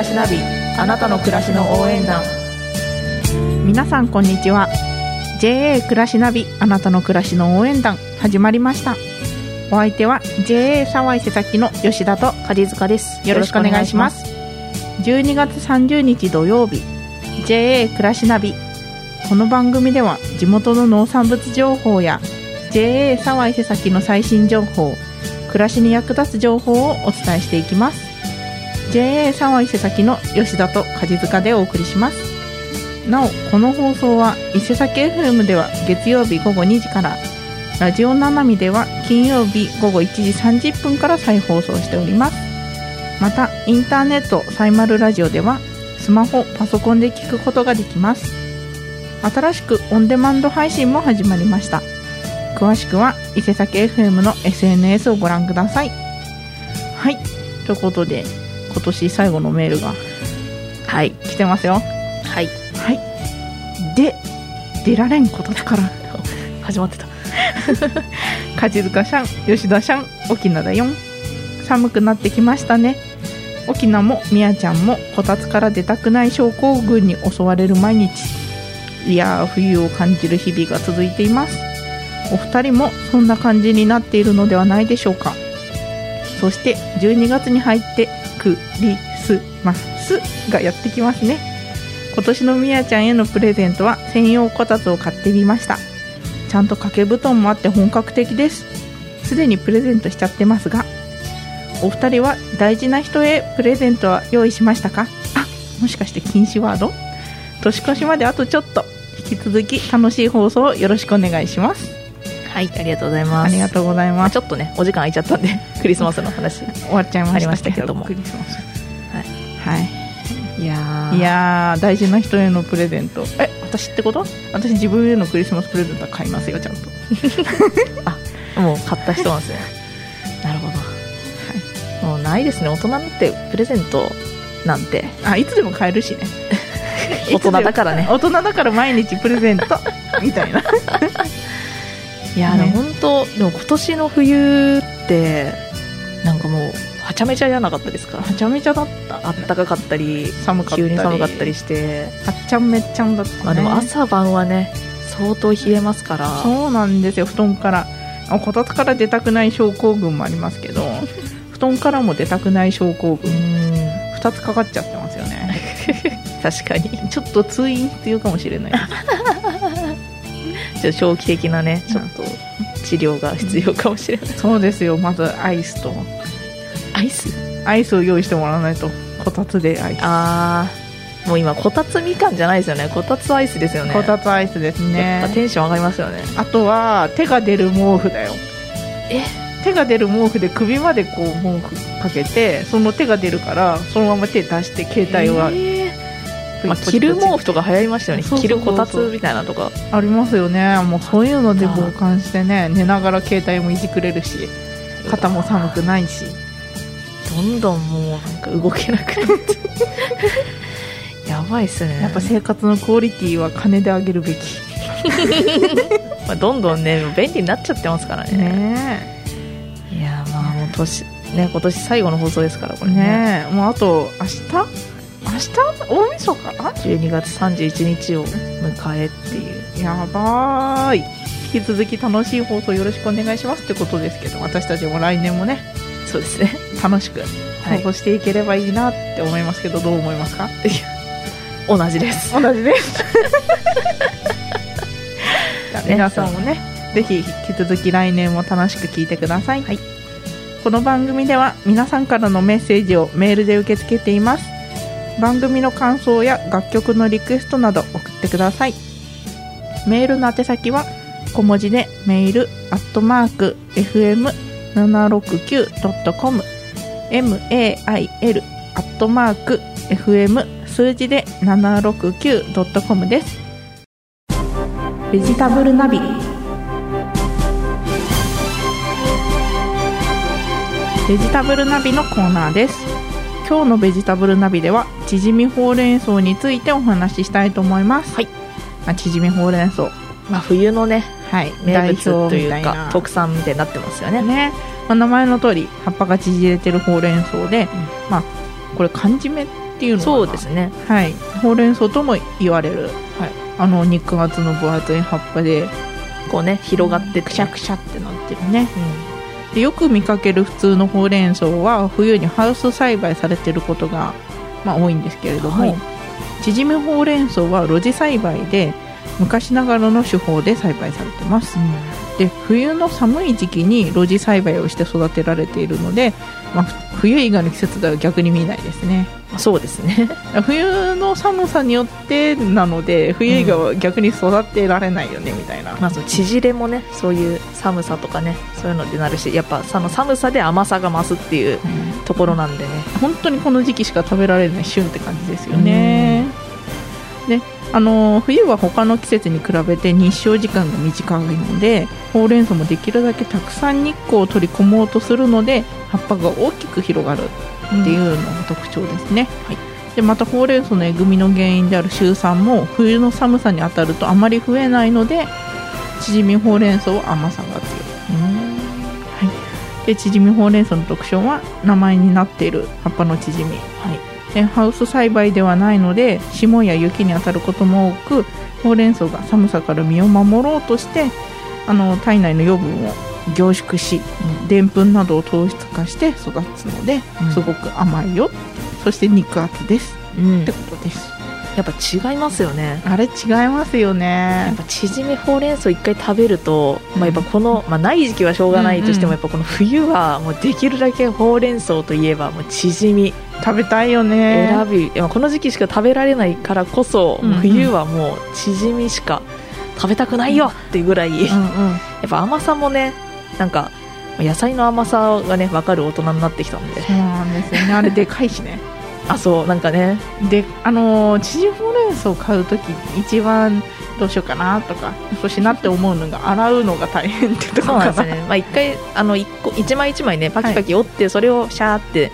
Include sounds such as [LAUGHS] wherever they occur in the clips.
らしナビあなたの暮らしの応援団。皆さんこんにちは。JA 暮らしナビあなたの暮らしの応援団始まりました。お相手は JA 沢井瀬崎の吉田と梶塚です。よろしくお願いします。12月30日土曜日 JA 暮らしナビ。この番組では地元の農産物情報や JA 沢井瀬崎の最新情報暮らしに役立つ情報をお伝えしていきます。JA 沢井瀬崎の吉田と梶塚でお送りします。なおこの放送は伊勢崎 FM では月曜日午後2時からラジオななみでは金曜日午後1時30分から再放送しております。またインターネットサイマルラジオではスマホパソコンで聞くことができます。新しくオンデマンド配信も始まりました。詳しくは伊勢崎 FM の SNS をご覧ください。はいということで今年最後のメールがはい来てますよ。はい。はい。で出られんことだから [LAUGHS] 始まってた。[LAUGHS] 梶塚さん吉田さん沖縄だよ。寒くなってきましたね。沖縄もみやちゃんもこたつから出たくない症候群に襲われる毎日。いやー冬を感じる日々が続いています。お二人もそんな感じになっているのではないでしょうか。そして12月に入ってクリスマスがやってきますね。今年のみやちゃんへのプレゼントは専用こたつを買ってみました。ちゃんと掛け布団もあって本格的です。すでにプレゼントしちゃってますがお二人は大事な人へプレゼントは用意しましたか？あもしかして禁止ワード？年越しまであとちょっと。引き続き楽しい放送をよろしくお願いします。はいありがとうございます。ありがとうございます。ちょっとねお時間空いちゃったんで [LAUGHS] クリスマスの話。終わっちゃいました。ありましたけども。クリスマスはい。はい。いやー。いやー。大事な人へのプレゼント。え私ってこと？私自分へのクリスマスプレゼントは買いますよちゃんと。[LAUGHS] もう買った人なんですね。[LAUGHS] なるほど、もうないですね。大人になってプレゼントなんて。あいつでも買えるしね。大人だからね。大人だから毎日プレゼント。みたいないやー、ね。でも本当でも今年の冬ってなんかもうはちゃめちゃ嫌なかったですか？はちゃめちゃだった。あったかかったり寒かったり。急に寒かったりして、はっちゃんめっちゃんだった、ね、まあ、でも朝晩はね相当冷えますから。そうなんですよ布団から。あこたつから出たくない症候群もありますけど [LAUGHS] 布団からも出たくない症候う群ん。2つかかっちゃってますよね。[LAUGHS] 確かに。ちょっと通院必要かもしれない。ですちょっと長期的なねちょっと治療が必要かもしれない、そうですよまずアイスと。アイス？アイスを用意してもらわないと。こたつでアイス。ああもう今こたつみかんじゃないですよね。こたつアイスですよね。こたつアイスですやねテンション上がりますよね。あとは手が出る毛布だよ。え？手が出る毛布で首までこう毛布かけてその手が出るからそのまま手出して携帯は、えーまあ、着る毛布とか流行りましたよね。着るこたつみたいなとか。ありますよね。もうそういうので防寒してね寝ながら携帯もいじくれるし肩も寒くないし。どんどんもうなんか動けなくなって。[LAUGHS] やばいっすね。やっぱ生活のクオリティは金で上げるべき。[LAUGHS] まあ、どんどんね便利になっちゃってますからね。ねいやまあもう年ね今年最後の放送ですからこえれね。ねえ。もうあと明日？明日？大晦日？か12月31日を迎えっていう。なやばーい。引き続き楽しい放送よろしくお願いしますってことですけど私たちも来年もねそうですね。楽しくはい。放送していければいいなって思いますけど、どう思いますか？[LAUGHS] 同じです。同じです。[LAUGHS] 皆さんもねぜひ引き続き来年も楽しく聞いてください、この番組では皆さんからのメッセージをメールで受け付けています番組の感想や楽曲のリクエストなど送ってください。メールの宛先は小文字でメールアットマーク FM769.com mail アットマーク FM 数字で 769.com です。ベジタブルナビ。ベジタブルナビのコーナーです今日のベジタブルナビではチヂミほうれん草についてお話ししたいと思います。はい。まあ、チヂミほうれん草。まあ、冬のねはい名物というか特産みたいになってますよね。ね、まあ、名前の通り葉っぱが縮れてるほうれん草で、まあこれ缶詰っていうのそうですね。はい、ほうれん草とも言われる、はい。あの肉厚の分厚い葉っぱでこうね広がっててくしゃくしゃってなってるねでよく見かける普通のほうれん草は冬にハウス栽培されてることが、まあ、多いんですけれども、はい。縮みほうれん草は露地栽培で昔ながらの手法で栽培されてます。で冬の寒い時期に露地栽培をして育てられているので、まあ、ふ冬以外の季節では逆に見ないですね。うんそうですね。[LAUGHS] 冬の寒さによってなので冬以外は逆に育てられないよねみたいな、まあその縮れもねそういう寒さとかねそういうのでなるしやっぱその寒さで甘さが増すっていううん。ところなんでね。本当にこの時期しか食べられない旬って感じですよね。であの冬は他の季節に比べて日照時間が短いのでほうれん草もできるだけたくさん日光を取り込もうとするので葉っぱが大きく広がるっていうのが特徴ですね、はい。でまたほうれん草のえぐみの原因であるシュウ酸も冬の寒さに当たるとあまり増えないので縮みほうれん草は甘さが強い。で縮みほうれん草の特徴は名前になっている葉っぱの縮みはい。でハウス栽培ではないので霜や雪に当たることも多くほうれん草が寒さから身を守ろうとしてあの体内の養分を凝縮しでんぷんなどを糖質化して育つので、うん。すごく甘いよ。そして肉厚です。うん。ってことです。やっぱ違いますよね。あれ違いますよやねっぱ縮みほうれん草一回食べると、まあ、やっぱこの、まあ、ない時期はしょうがないとしても、うんやっぱこの冬はもうできるだけほうれん草といえばもう縮み。食べたいよね。選び、この時期しか食べられないからこそ、うんうん。冬はもう縮みしか食べたくないよっていうぐらい、やうんうん。っぱ甘さもねなんか野菜の甘さがね分かる大人になってきたんで。そうなんですよね。あれでかいしね。[LAUGHS] あそうなんかね。であのー縮みほうれん草を買うとき一番どうしようかなとかそうしなって思うのが洗うのが大変ってとこそうなかなんですね。まあ一回あの一個一枚一枚ねパキパキ折ってそれをシャーって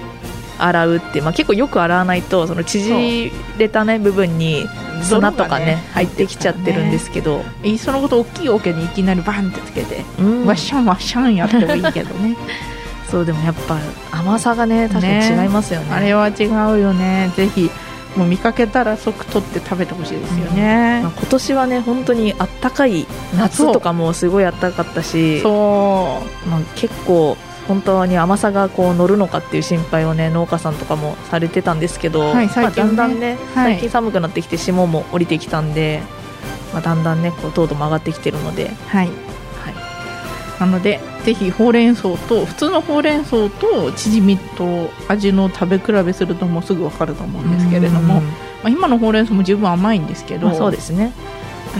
洗うって、まあ、結構よく洗わないとその縮れたね部分に砂とかね入ってきちゃってるんですけど、いっそのこと大きい桶にいきなりバンってつけて、うん。ワッシャンワッシャンやってもいいけどね。[LAUGHS] そうでもやっぱ甘さがね確かに違いますよね。あれは違うよね。ぜひもう見かけたら即取って食べてほしいですよね。まあ、今年はね本当にあったかい夏とかもすごいあったかかったしそまあ、結構本当に甘さがこう乗るのかっていう心配をね農家さんとかもされてたんですけど、はいまあ、だんだんねはい。最近寒くなってきて霜も降りてきたんで、まあ、だんだんねこう糖度も上がってきてるので、うはい。はい、なのでぜひほうれん草と普通のほうれん草とチヂミと味の食べ比べするともうすぐ分かると思うんですけれども、うんまあ、今のほうれん草も十分甘いんですけど、まあ、そうですね。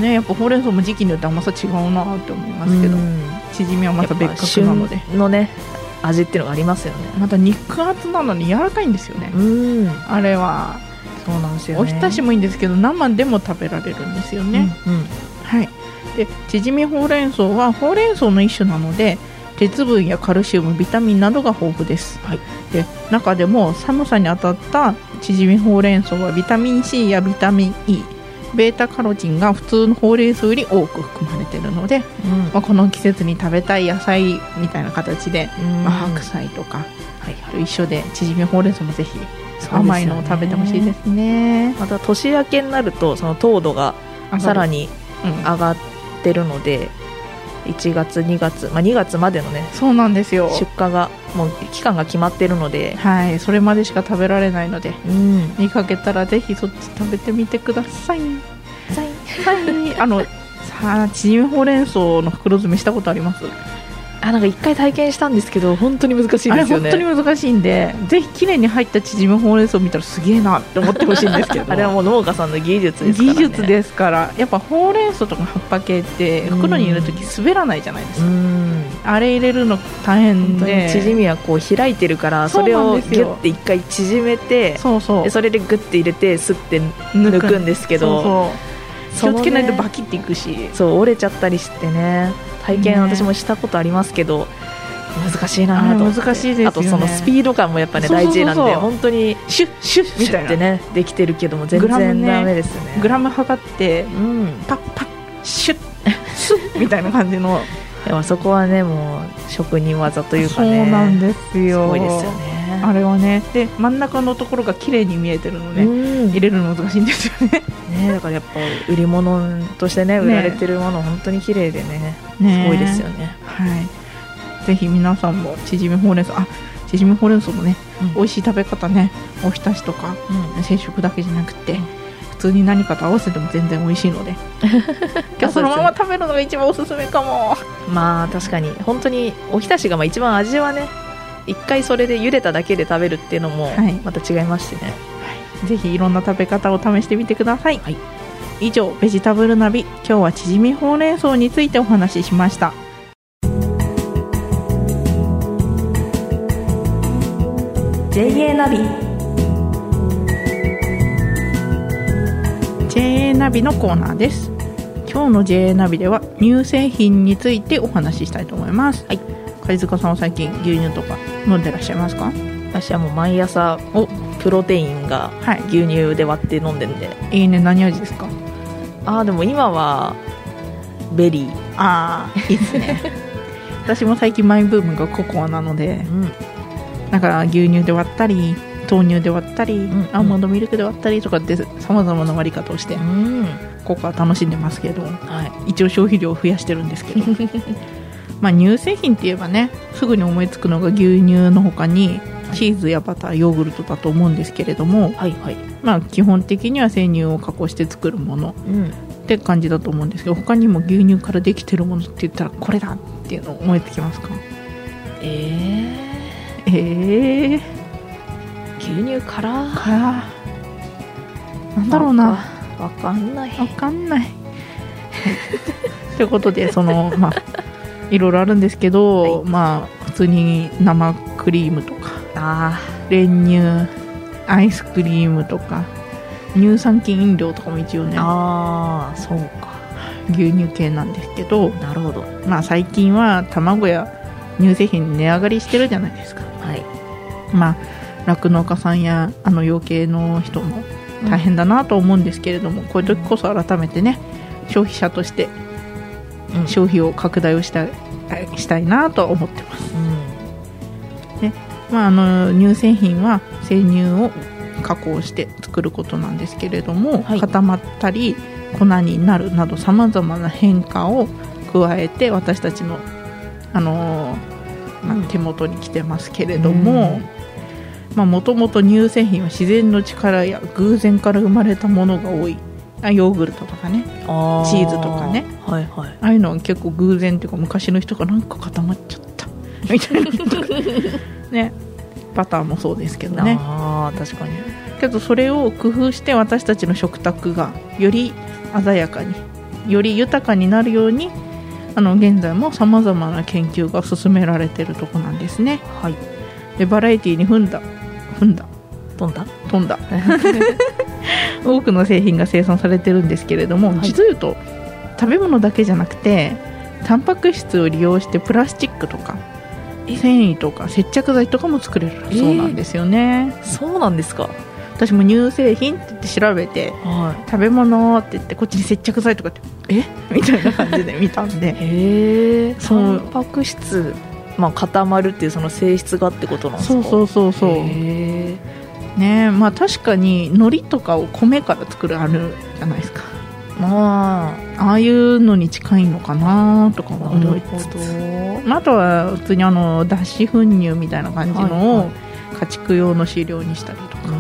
ねやっぱほうれん草も時期によって甘さ違うなって思いますけど、うんチヂミはまた別格なので旬のね味っていうのがありますよね。また肉厚なのに柔らかいんですよね、うん。あれは。そうなんですよね。おひたしもいいんですけど生でも食べられるんですよね、うんうん。はい。でチヂミほうれん草はほうれん草の一種なので鉄分やカルシウムビタミンなどが豊富です、はい。で中でも寒さに当たったチヂミほうれん草はビタミン C やビタミン E ベータカロチンが普通のほうれん草より多く含まれているので、うん。まあ、この季節に食べたい野菜みたいな形で、うん。まあ、白菜とかはい一緒でチヂミほうれん草もぜひ甘いのを食べてほしいですね。また年明けになるとその糖度がさらにうん。上がってるので1月2月、まあ、2月までのねそうなんですよ。出荷がもう期間が決まってるので、はいそれまでしか食べられないのでうん、見かけたらぜひそっち食べてみてください。はい。あのさあチヂミほうれん草の袋詰めしたことあります？あなんか一回体験したんですけど本当に難しいですよね。本当に難しいんでぜひ綺麗に入ったチヂミほうれん草を見たらすげえなって思ってほしいんですけど。[LAUGHS] あれはもう農家さんの技術ですから、ね、技術ですから。やっぱほうれん草とか葉っぱ系って袋に入れるとき滑らないじゃないですうか、ん。あれ入れるの大変で。縮みはこう開いてるからそれをギュッて一回縮めてそうそう。でそれでグッて入れてスッて抜くんですけど。そうそう気をつけないとバキっていくし。そう折れちゃったりしてね。体験ね。私もしたことありますけど、難しいなと。難しいですよね。あとそのスピード感もやっぱね大事なんで本当にシュッシュッみシュたいな。ねできてるけども全然ダメですね。グラム測ってうん。パッパッシュッスッ [LAUGHS] みたいな感じの。でもそこはねもう職人技というかそうねなんですすよごいですよねね。あれはね。で真ん中のところが綺麗に見えてるので、うん。入れるの難しいんですよね。ねだからやっぱ売り物としてね売られてるもの本当に綺麗でね。ね。すごいですよね。はい。ぜひ皆さんもチヂミほうれん草あチヂミほうれん草のね、うん。美味しい食べ方ねおひたしとかうん。定食だけじゃなくて、うん普通に何かと合わせても全然美味しいので。[LAUGHS] 今日そのまま食べるのが一番おすすめかも。まあ確かに。本当におひたしがまあ一番味はね一回それで茹でただけで食べるっていうのもはい。また違いますしね、ぜひいろんな食べ方を試してみてください、はい。以上ベジタブルナビ今日はチヂミほうれん草についてお話ししました。JA ナビ。JA ナビのコーナーです。今日の JA ナビでは乳製品についてお話ししたいと思います。はい。貝塚さんは最近牛乳とか飲んでらっしゃいますか？私はもう毎朝お。プロテインがはい。牛乳で割って飲んでるんで。いいね。何味ですか？ああでも今はベリー。ああいいですね。[LAUGHS] 私も最近マイブームがココアなのでうん。だから牛乳で割ったり豆乳で割ったり、んアーモンドミルクで割ったりとかってさまざまな割り方をしてうん。ココア楽しんでますけどはい。一応消費量を増やしてるんですけど [LAUGHS] まあ乳製品って言えばねすぐに思いつくのが牛乳の他にチーズやバターヨーグルトだと思うんですけれども、はいはい。まあ、基本的には生乳を加工して作るものうん。って感じだと思うんですけど他にも牛乳からできてるものって言ったらこれだっていうの思いつきますか？ええー、ー、牛乳から？から。なんだろうな。わかんない。わかんない。ということでそのまあいろいろあるんですけど、まあ普通に生クリームとかあ練乳アイスクリームとか乳酸菌飲料とかも一応ねーあーそうか。牛乳系なんですけどなるほど。まあ最近は卵や乳製品値上がりしてるじゃないですか。はい。まあ酪農家さんやあの養鶏の人も大変だなと思うんですけれども、こういう時こそ改めてね消費者としてうん消費を拡大をしたいしたいなと思ってます、うん。まあ、あの乳製品は生乳を加工して作ることなんですけれども、はい。固まったり粉になるなどさまざまな変化を加えて私たちの、あのーまあうん。手元に来てますけれどももともと乳製品は自然の力や偶然から生まれたものが多いあヨーグルトとかね。あチーズとかね。はいはい。ああいうのは結構偶然っていうか昔の人がなんか固まっちゃった。みたいなのとか。ね。バターもそうですけどね。ああ確かに。けどそれを工夫して私たちの食卓がより鮮やかにより豊かになるようにあの現在もさまざまな研究が進められているとこなんですね。はい。でバラエティに富んだ。富んだ。どんだ？飛んだ [LAUGHS] 多くの製品が生産されてるんですけれども、はい。実を言うと食べ物だけじゃなくてタンパク質を利用してプラスチックとか繊維とか接着剤とかも作れる。そうなんですよね、そうなんですか？私も乳製品って言って調べては食べ物って言ってこっちに接着剤とかってえ？みたいな感じで見たんで。いへえタンパク質まあ固まるっていうその性質がってことなんですか？そうそうそうそう。へね。まあ確かに海苔とかを米から作るあるじゃないですか。えまあ。ああいうのに近いのかなとかな思るほいつつ。どまああとは普通にあの脱脂粉乳みたいな感じのはいはを家畜用の飼料にしたりとか、う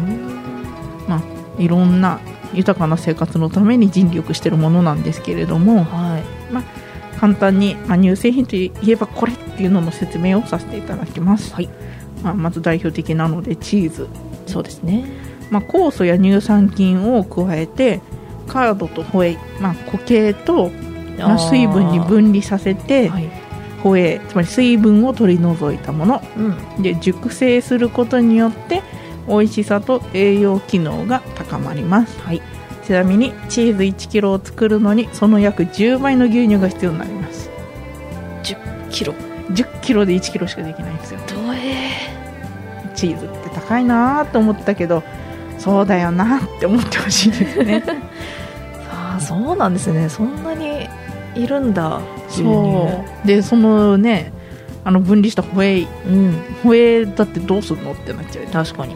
ん。いろんな豊かな生活のために尽力してるものなんですけれども。はい。簡単に、まあ、乳製品といえばこれっていうのの説明をさせていただきます、はい。まあ、まず代表的なのでチーズ、そうですね。まあ、酵素や乳酸菌を加えてカードとホエイ、まあ、固形と、まあ水分に分離させてはい。ホエイつまり水分を取り除いたもの。うん。で熟成することによって美味しさと栄養機能が高まります、はい。ちなみにチーズ 1kg を作るのにその約10倍の牛乳が必要になります。キロ。10kg で 1kg しかできないんですよ。どえチーズって高いなーと思ったけどそうだよなって思ってほしいですね。[LAUGHS] ああそうなんですね。そんなにいるんだそう。でそのねあの分離したホエイうん。ホエイだってどうすんのってなっちゃう。よ確かに。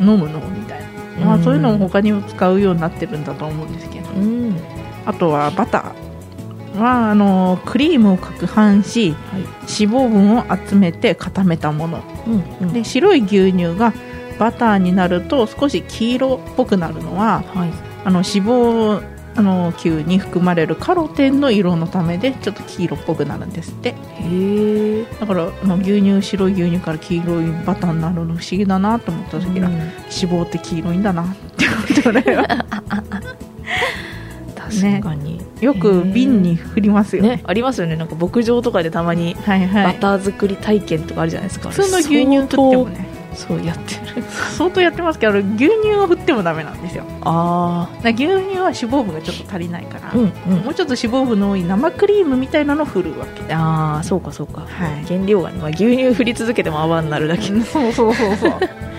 飲むのみたいな、まあ、うん。そういうのも他にも使うようになってるんだと思うんですけど。うん。あとはバターはあのクリームを攪拌しはい。脂肪分を集めて固めたもの。うんうん。で白い牛乳がバターになると少し黄色っぽくなるのははい。あの脂肪あの球に含まれるカロテンの色のためでちょっと黄色っぽくなるんですって。へえだからあの牛乳白い牛乳から黄色いバターになるの不思議だなと思った時は、うん。脂肪って黄色いんだなって思って [LAUGHS] 確かに、よく瓶に振りますよ。ね。ねありますよね。なんか牧場とかでたまにはいはい。バター作り体験とかあるじゃないですか、普通の牛乳振ってもね。そうやってる。[LAUGHS] 相当やってますけど牛乳を振ってもダメなんですよ。あ牛乳は脂肪分がちょっと足りないから、あうんうん。もうちょっと脂肪分の多い生クリームみたいなのを振るわけ。ああそうかそうか、はい。原料がね、まあ、牛乳振り続けても泡になるだけ。うんそうそうそうそう。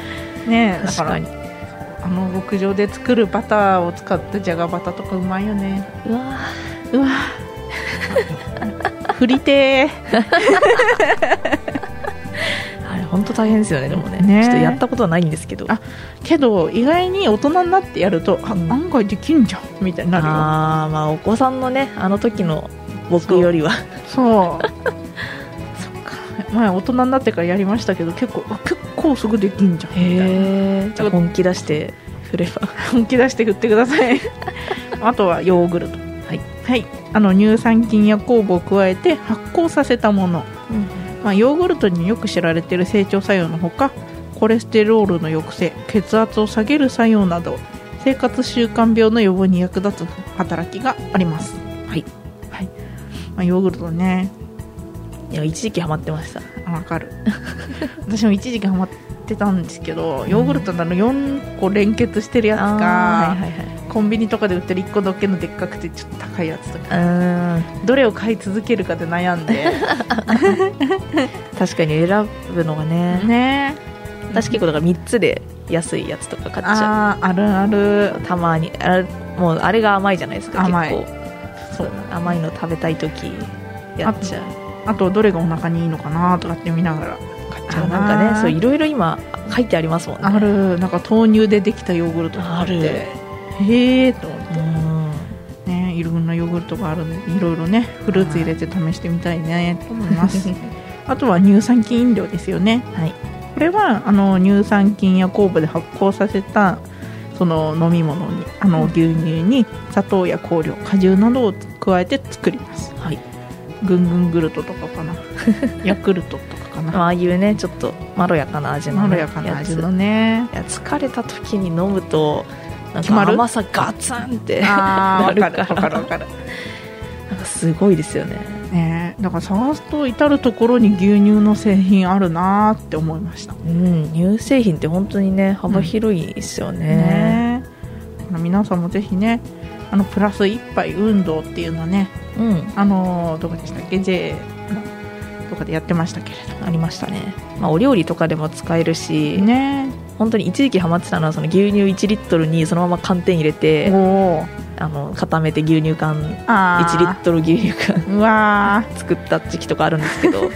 [LAUGHS] ねえだから確かに。あの牧場で作るバターを使ったじゃがバタとかうまいよね。うわうわ振りてー。あれ本当大変ですよねでもね。ねちょっとやったことはないんですけど。あけど意外に大人になってやると、あうん。案外できんじゃんみたいになるよ。あーまあお子さんのねあの時の僕よりは。そう。[LAUGHS] そっか。前大人になってからやりましたけど結構あ結構すぐできんじゃんみたいな。じゃあ本気出して振れば。本気出して振ってください。[LAUGHS] あとはヨーグルト。はい、はい、あの乳酸菌や酵母を加えて発酵させたもの、まあ、ヨーグルトによく知られている成長作用のほかコレステロールの抑制血圧を下げる作用など生活習慣病の予防に役立つ働きがあります。はい、はい。まあ、ヨーグルトね。いや一時期ハマってました。あわかる。[LAUGHS] 私も一時期ハマってたんですけどヨーグルトのあの4個連結してるやつが、コンビニとかで売ってる1個だけのでっかくてちょっと高いやつとか。どれを買い続けるかで悩んで。[LAUGHS] 確かに選ぶのがね。ね。私結構だから3つで安いやつとか買っちゃあああるある。うたまに。あれもうあれが甘いじゃないですか甘い。結構。そう甘いの食べたい時やっちゃうあとどれがお腹にいいのかなとかって見ながら。買っちゃうな。あなんかねそういろいろ今書いてありますもんね。ある。なんか豆乳でできたヨーグルトとかあって。へえと思って。うん。ねいろんなヨーグルトがあるのでいろいろねフルーツ入れて試してみたいねと思います。[LAUGHS] あとは乳酸菌飲料ですよね。はい。これはあの乳酸菌や酵母で発酵させたその飲み物にあのうん。牛乳に砂糖や香料果汁などを加えて作ります。はいぐんぐんグルトとかかな。[LAUGHS] ヤクルトとかかな。ああいうねちょっとまろやかな味のね、まろやかな味のね。いや疲れた時に飲むとなんか甘さガツンって [LAUGHS] なるから。かるわかるなんかすごいですよね。ね。だから探すと至る所に牛乳の製品あるなーって思いました。うん乳製品って本当にね幅広いですよね,、ね。あの皆さんもぜひねあのプラス一杯運動っていうのねうん。あのどこでしたっけ？J のとかでやってましたけれありましたね、まあ、お料理とかでも使えるし、どね。本当に一時期ハマってたのはその牛乳1リットルにそのまま寒天入れてあの固めて牛乳缶あ1リットル牛乳缶。うわ作った時期とかあるんですけど。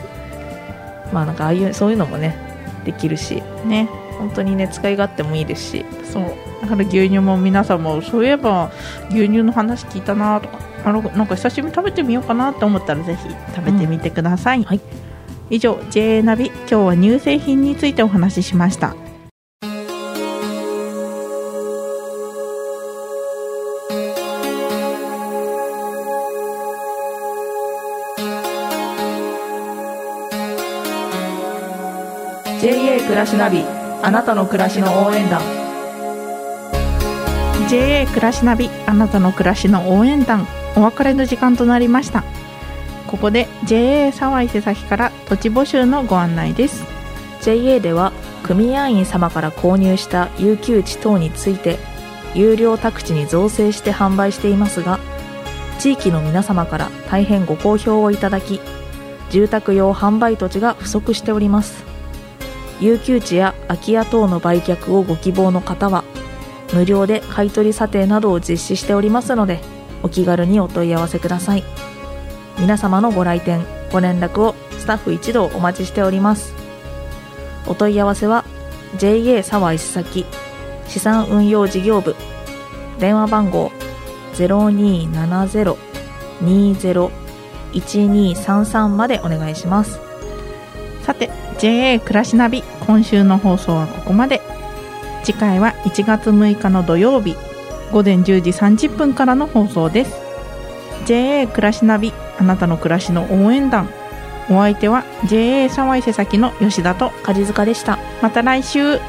[LAUGHS] まあなんかああいうそういうのもねできるし。ーね。本当にね使い勝手もいいですし。そう。だから牛乳も皆さんもそういえば牛乳の話聞いたなとかあのなんか久しぶりに食べてみようかなと思ったらぜひ食べてみてください、はい。以上 JA ナビ今日は乳製品についてお話ししました「JA 暮らしナビあなたの暮らしの応援団。JA 暮らしナビあなたの暮らしの応援団お別れの時間となりました。ここで JA 沢井瀬崎から土地募集のご案内です。JA では組合員様から購入した有給地等について有料宅地に造成して販売していますが地域の皆様から大変ご好評をいただき住宅用販売土地が不足しております。有給地や空き家等の売却をご希望の方は無料で買取査定などを実施しておりますのでお気軽にお問い合わせください。皆様のご来店ご連絡をスタッフ一同お待ちしております。お問い合わせは JA 沢石崎資産運用事業部。電話番号0270-20-1233までお願いします。さて JA 暮らしナビ今週の放送はここまで。次回は1月6日の土曜日。午前10時30分からの放送です。JA 暮らしナビあなたの暮らしの応援団。お相手は JA 沢井瀬崎の吉田と梶塚でした。また来週